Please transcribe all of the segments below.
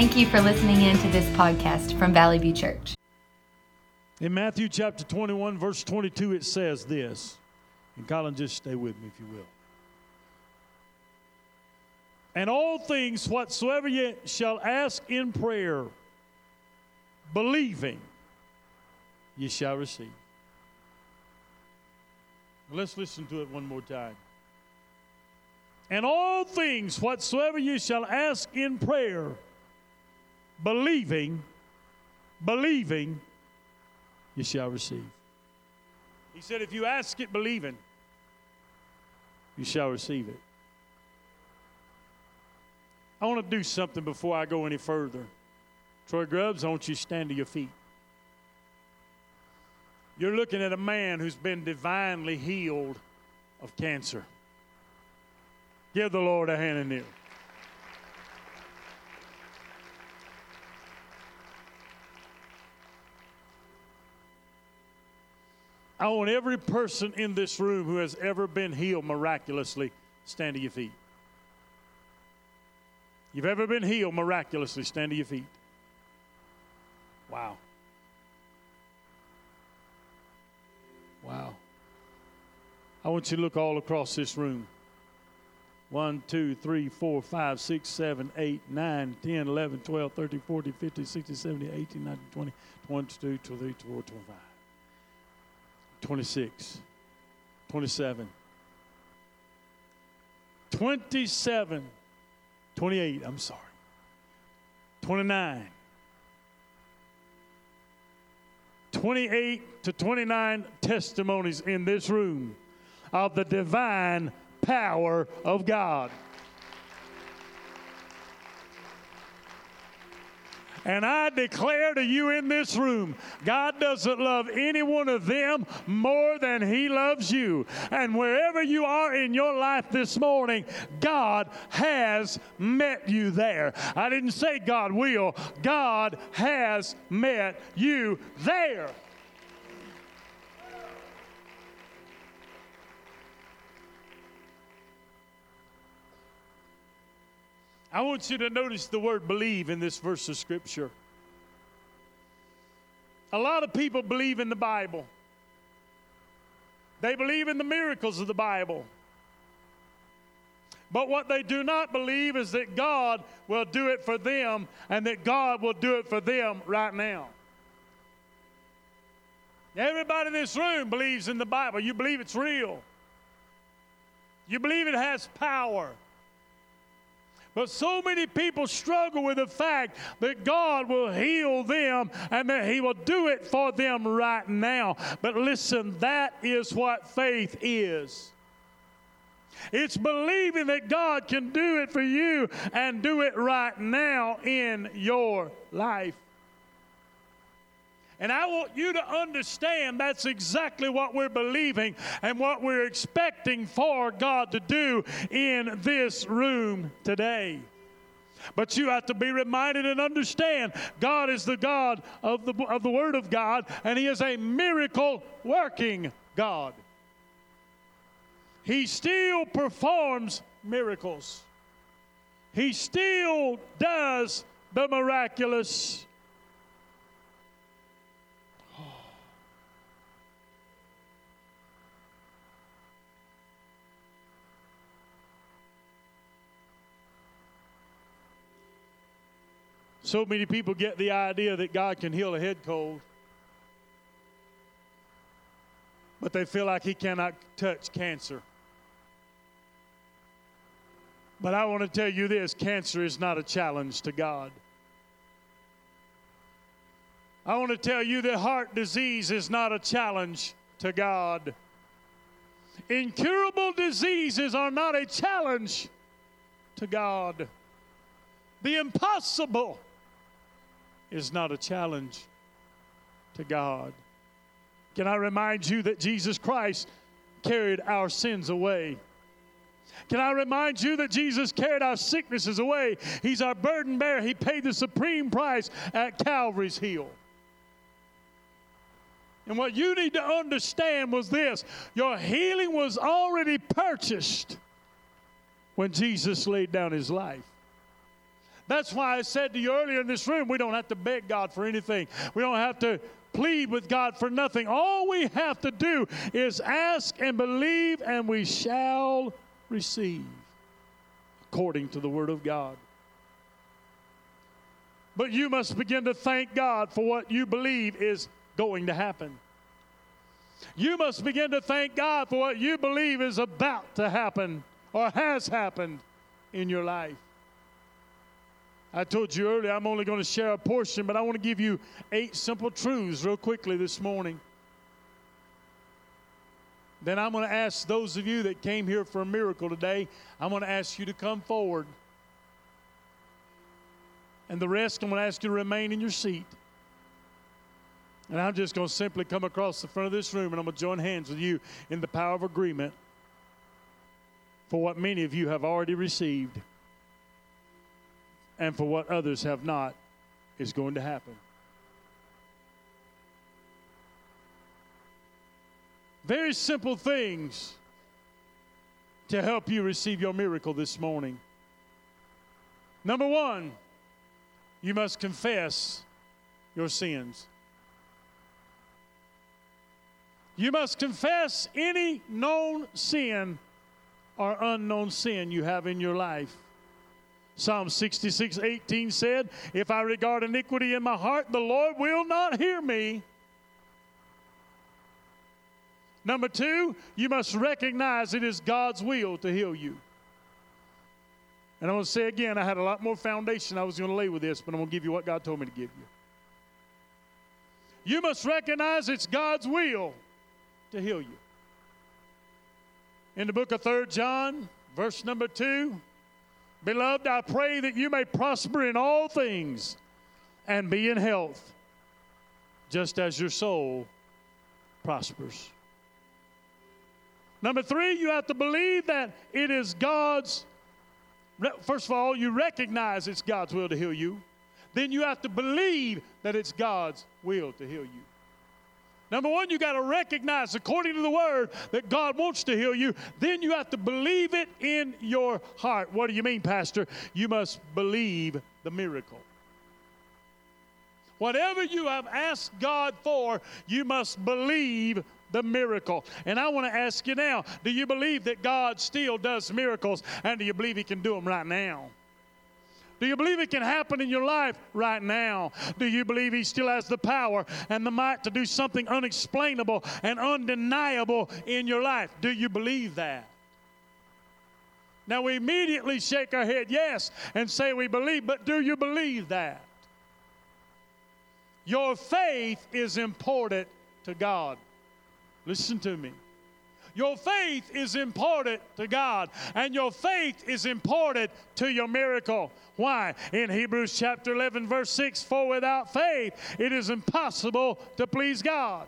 Thank you for listening in to this podcast from Valley View Church. In Matthew chapter 21, verse 22, it says this. And Colin, just stay with me if you will. And all things whatsoever ye shall ask in prayer, believing, ye shall receive. Let's listen to it one more time. And all things whatsoever ye shall ask in prayer, believing, believing, you shall receive. He said, if you ask it believing, you shall receive it. I want to do something before I go any further. Troy Grubbs, I want you to stand to your feet. You're looking at a man who's been divinely healed of cancer. Give the Lord a hand in there. I want every person in this room who has ever been healed miraculously stand to your feet. You've ever been healed miraculously, stand to your feet. Wow. Wow. I want you to look all across this room. 1, 2, 3, 4, 5, 6, 7, 8, 9, 10, 11, 12, 13, 14, 15, 16, 17, 18, 19, 20, 22, 23, 24, 25. 26, 27, 27, 28, I'm sorry, 29, 28 to 29 testimonies in this room of the divine power of God. And I declare to you in this room, God doesn't love any one of them more than He loves you. And wherever you are in your life this morning, God has met you there. I didn't say God will, God has met you there. I want you to notice the word believe in this verse of Scripture. A lot of people believe in the Bible, they believe in the miracles of the Bible. But what they do not believe is that God will do it for them and that God will do it for them right now. Everybody in this room believes in the Bible. You believe it's real, you believe it has power. But so many people struggle with the fact that God will heal them and that He will do it for them right now. But listen, that is what faith is. It's believing that God can do it for you and do it right now in your life. And I want you to understand that's exactly what we're believing and what we're expecting for God to do in this room today. But you have to be reminded and understand God is the God of the, of the Word of God, and He is a miracle working God. He still performs miracles, He still does the miraculous. So many people get the idea that God can heal a head cold, but they feel like He cannot touch cancer. But I want to tell you this cancer is not a challenge to God. I want to tell you that heart disease is not a challenge to God. Incurable diseases are not a challenge to God. The impossible is not a challenge to God. Can I remind you that Jesus Christ carried our sins away? Can I remind you that Jesus carried our sicknesses away? He's our burden bearer. He paid the supreme price at Calvary's hill. And what you need to understand was this your healing was already purchased when Jesus laid down his life. That's why I said to you earlier in this room, we don't have to beg God for anything. We don't have to plead with God for nothing. All we have to do is ask and believe, and we shall receive according to the Word of God. But you must begin to thank God for what you believe is going to happen. You must begin to thank God for what you believe is about to happen or has happened in your life. I told you earlier, I'm only going to share a portion, but I want to give you eight simple truths real quickly this morning. Then I'm going to ask those of you that came here for a miracle today, I'm going to ask you to come forward. And the rest, I'm going to ask you to remain in your seat. And I'm just going to simply come across the front of this room and I'm going to join hands with you in the power of agreement for what many of you have already received and for what others have not is going to happen. Very simple things to help you receive your miracle this morning. Number one, you must confess your sins. You must confess any known sin or unknown sin you have in your life. Psalm 66 18 said, If I regard iniquity in my heart, the Lord will not hear me. Number two, you must recognize it is God's will to heal you. And I'm going to say again, I had a lot more foundation I was going to lay with this, but I'm going to give you what God told me to give you. You must recognize it's God's will to heal you. In the book of 3 John, verse number 2, Beloved, I pray that you may prosper in all things and be in health, just as your soul prospers. Number three, you have to believe that it is God's. First of all, you recognize it's God's will to heal you. Then you have to believe that it's God's will to heal you. Number one, you got to recognize, according to the word, that God wants to heal you. Then you have to believe it in your heart. What do you mean, Pastor? You must believe the miracle. Whatever you have asked God for, you must believe the miracle. And I want to ask you now do you believe that God still does miracles? And do you believe He can do them right now? Do you believe it can happen in your life right now? Do you believe He still has the power and the might to do something unexplainable and undeniable in your life? Do you believe that? Now we immediately shake our head yes and say we believe, but do you believe that? Your faith is important to God. Listen to me. Your faith is important to God, and your faith is important to your miracle. Why? In Hebrews chapter 11, verse 6 For without faith it is impossible to please God.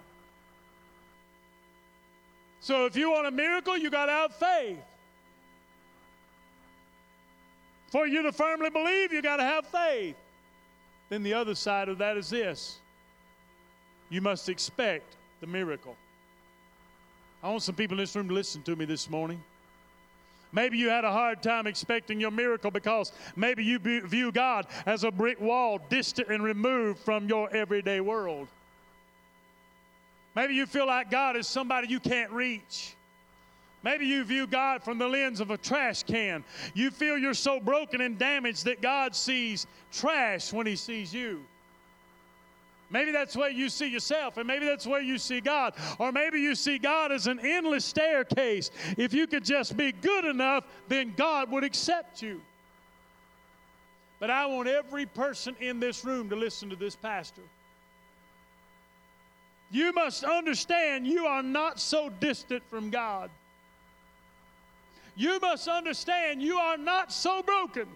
So if you want a miracle, you got to have faith. For you to firmly believe, you got to have faith. Then the other side of that is this you must expect the miracle. I want some people in this room to listen to me this morning. Maybe you had a hard time expecting your miracle because maybe you view God as a brick wall, distant and removed from your everyday world. Maybe you feel like God is somebody you can't reach. Maybe you view God from the lens of a trash can. You feel you're so broken and damaged that God sees trash when He sees you. Maybe that's where you see yourself, and maybe that's where you see God. Or maybe you see God as an endless staircase. If you could just be good enough, then God would accept you. But I want every person in this room to listen to this pastor. You must understand you are not so distant from God. You must understand you are not so broken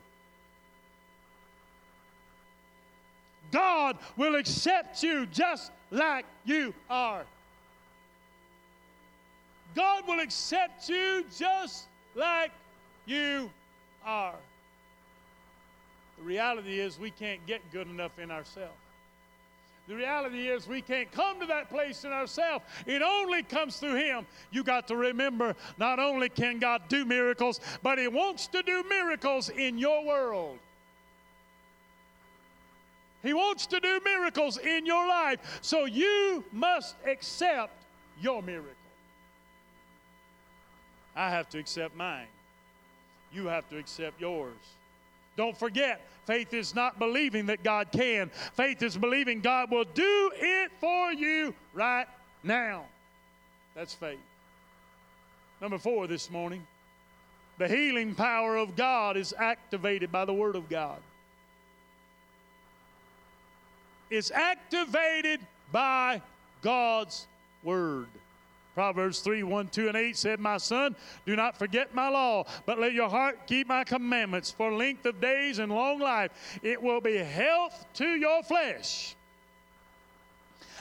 God will accept you just like you are. God will accept you just like you are. The reality is, we can't get good enough in ourselves. The reality is, we can't come to that place in ourselves. It only comes through Him. You got to remember not only can God do miracles, but He wants to do miracles in your world. He wants to do miracles in your life. So you must accept your miracle. I have to accept mine. You have to accept yours. Don't forget, faith is not believing that God can. Faith is believing God will do it for you right now. That's faith. Number four this morning the healing power of God is activated by the Word of God. It's activated by God's Word. Proverbs 3 1, 2, and 8 said, My son, do not forget my law, but let your heart keep my commandments. For length of days and long life, it will be health to your flesh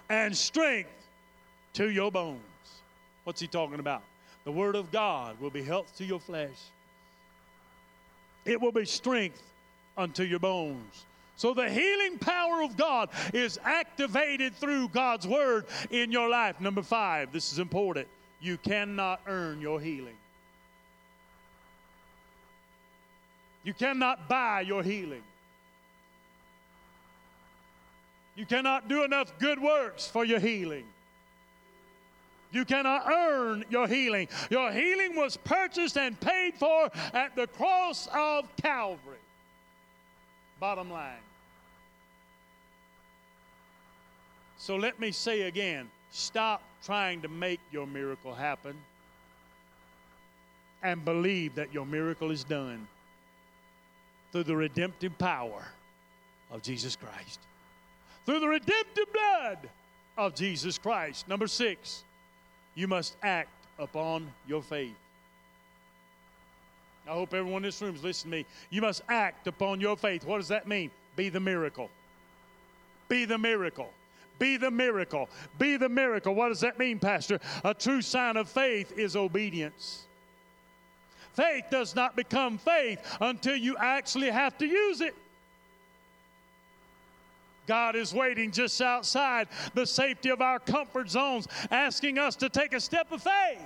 and strength to your bones. What's he talking about? The word of God will be health to your flesh, it will be strength unto your bones. So the healing power of God is activated through God's word in your life. Number five, this is important. You cannot earn your healing. You cannot buy your healing. You cannot do enough good works for your healing. You cannot earn your healing. Your healing was purchased and paid for at the cross of Calvary. Bottom line. So let me say again stop trying to make your miracle happen and believe that your miracle is done through the redemptive power of Jesus Christ. Through the redemptive blood of Jesus Christ. Number six, you must act upon your faith. I hope everyone in this room is listening to me. You must act upon your faith. What does that mean? Be the miracle. Be the miracle. Be the miracle. Be the miracle. What does that mean, Pastor? A true sign of faith is obedience. Faith does not become faith until you actually have to use it. God is waiting just outside the safety of our comfort zones, asking us to take a step of faith.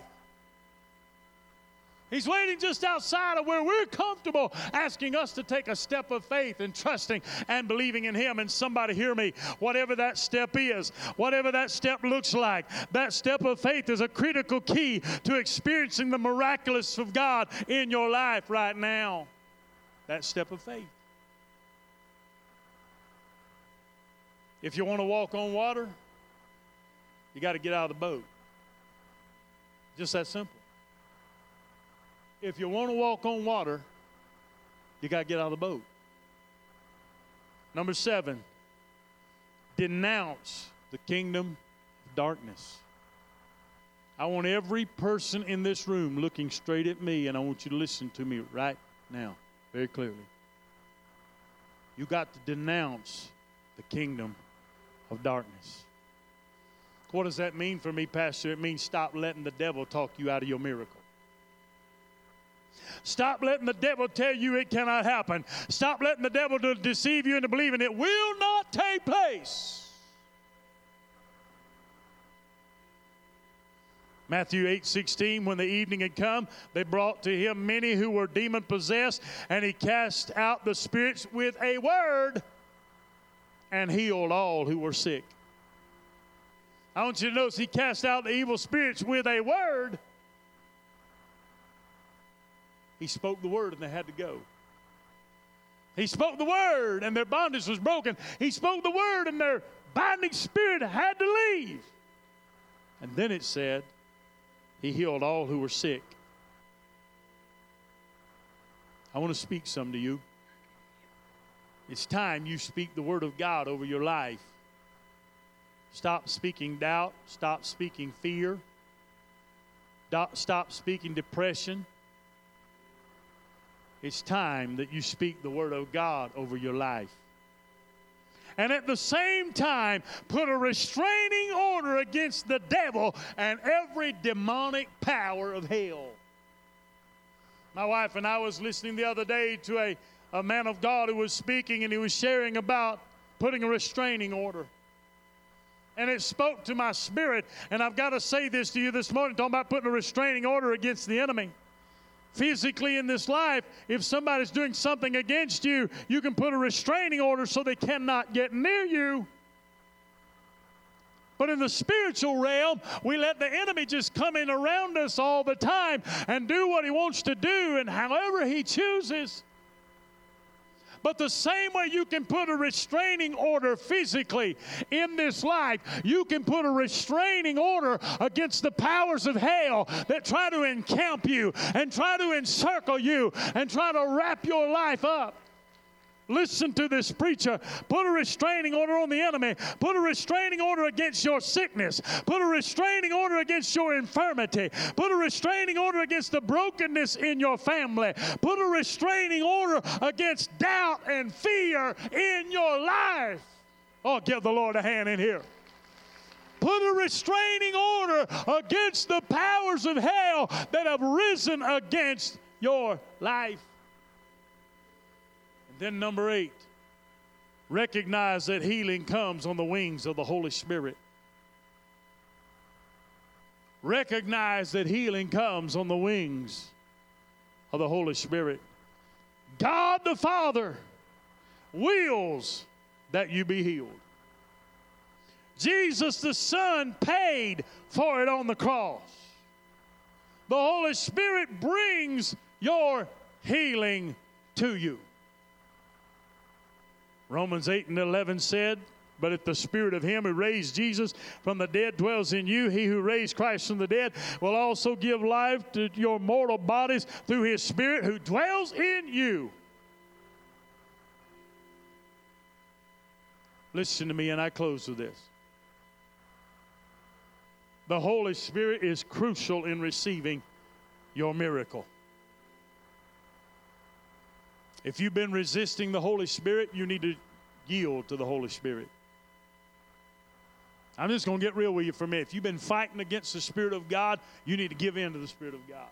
He's waiting just outside of where we're comfortable, asking us to take a step of faith and trusting and believing in Him. And somebody hear me, whatever that step is, whatever that step looks like, that step of faith is a critical key to experiencing the miraculous of God in your life right now. That step of faith. If you want to walk on water, you got to get out of the boat. Just that simple. If you want to walk on water, you got to get out of the boat. Number seven, denounce the kingdom of darkness. I want every person in this room looking straight at me, and I want you to listen to me right now, very clearly. You got to denounce the kingdom of darkness. What does that mean for me, Pastor? It means stop letting the devil talk you out of your miracle. Stop letting the devil tell you it cannot happen. Stop letting the devil to deceive you into believing it will not take place. Matthew 8 16, when the evening had come, they brought to him many who were demon possessed, and he cast out the spirits with a word and healed all who were sick. I want you to notice he cast out the evil spirits with a word he spoke the word and they had to go. He spoke the word and their bondage was broken. He spoke the word and their binding spirit had to leave. And then it said, He healed all who were sick. I want to speak some to you. It's time you speak the word of God over your life. Stop speaking doubt. Stop speaking fear. Stop speaking depression. It's time that you speak the word of God over your life. And at the same time, put a restraining order against the devil and every demonic power of hell. My wife and I was listening the other day to a, a man of God who was speaking and he was sharing about putting a restraining order. And it spoke to my spirit. And I've got to say this to you this morning, talking about putting a restraining order against the enemy. Physically in this life, if somebody's doing something against you, you can put a restraining order so they cannot get near you. But in the spiritual realm, we let the enemy just come in around us all the time and do what he wants to do and however he chooses. But the same way you can put a restraining order physically in this life, you can put a restraining order against the powers of hell that try to encamp you and try to encircle you and try to wrap your life up. Listen to this preacher. Put a restraining order on the enemy. Put a restraining order against your sickness. Put a restraining order against your infirmity. Put a restraining order against the brokenness in your family. Put a restraining order against doubt and fear in your life. Oh, give the Lord a hand in here put a restraining order against the powers of hell that have risen against your life. Then, number eight, recognize that healing comes on the wings of the Holy Spirit. Recognize that healing comes on the wings of the Holy Spirit. God the Father wills that you be healed. Jesus the Son paid for it on the cross. The Holy Spirit brings your healing to you. Romans 8 and 11 said, but if the spirit of him who raised Jesus from the dead dwells in you, he who raised Christ from the dead will also give life to your mortal bodies through his spirit who dwells in you. Listen to me, and I close with this. The Holy Spirit is crucial in receiving your miracle. If you've been resisting the Holy Spirit, you need to yield to the Holy Spirit. I'm just going to get real with you for a minute. If you've been fighting against the Spirit of God, you need to give in to the Spirit of God.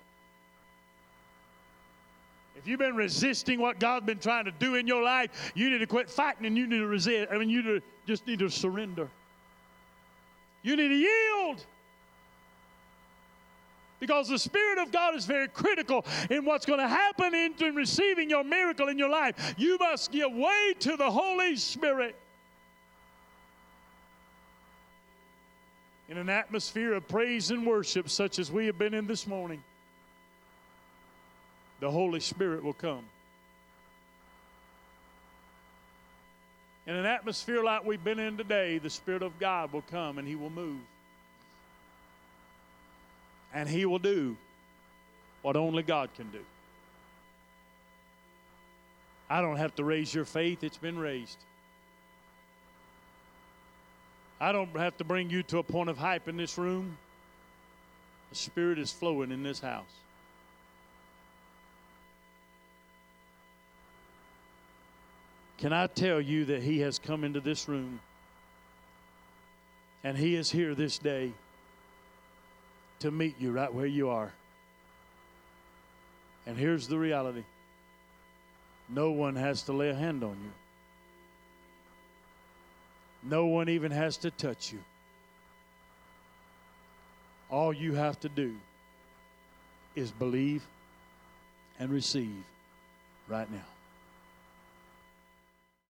If you've been resisting what God's been trying to do in your life, you need to quit fighting and you need to resist. I mean, you just need to surrender. You need to yield. Because the Spirit of God is very critical in what's going to happen in, in receiving your miracle in your life. You must give way to the Holy Spirit. In an atmosphere of praise and worship, such as we have been in this morning, the Holy Spirit will come. In an atmosphere like we've been in today, the Spirit of God will come and He will move and He will do what only God can do. I don't have to raise your faith, it's been raised. I don't have to bring you to a point of hype in this room. The Spirit is flowing in this house. Can I tell you that He has come into this room and He is here this day? To meet you right where you are. And here's the reality no one has to lay a hand on you, no one even has to touch you. All you have to do is believe and receive right now.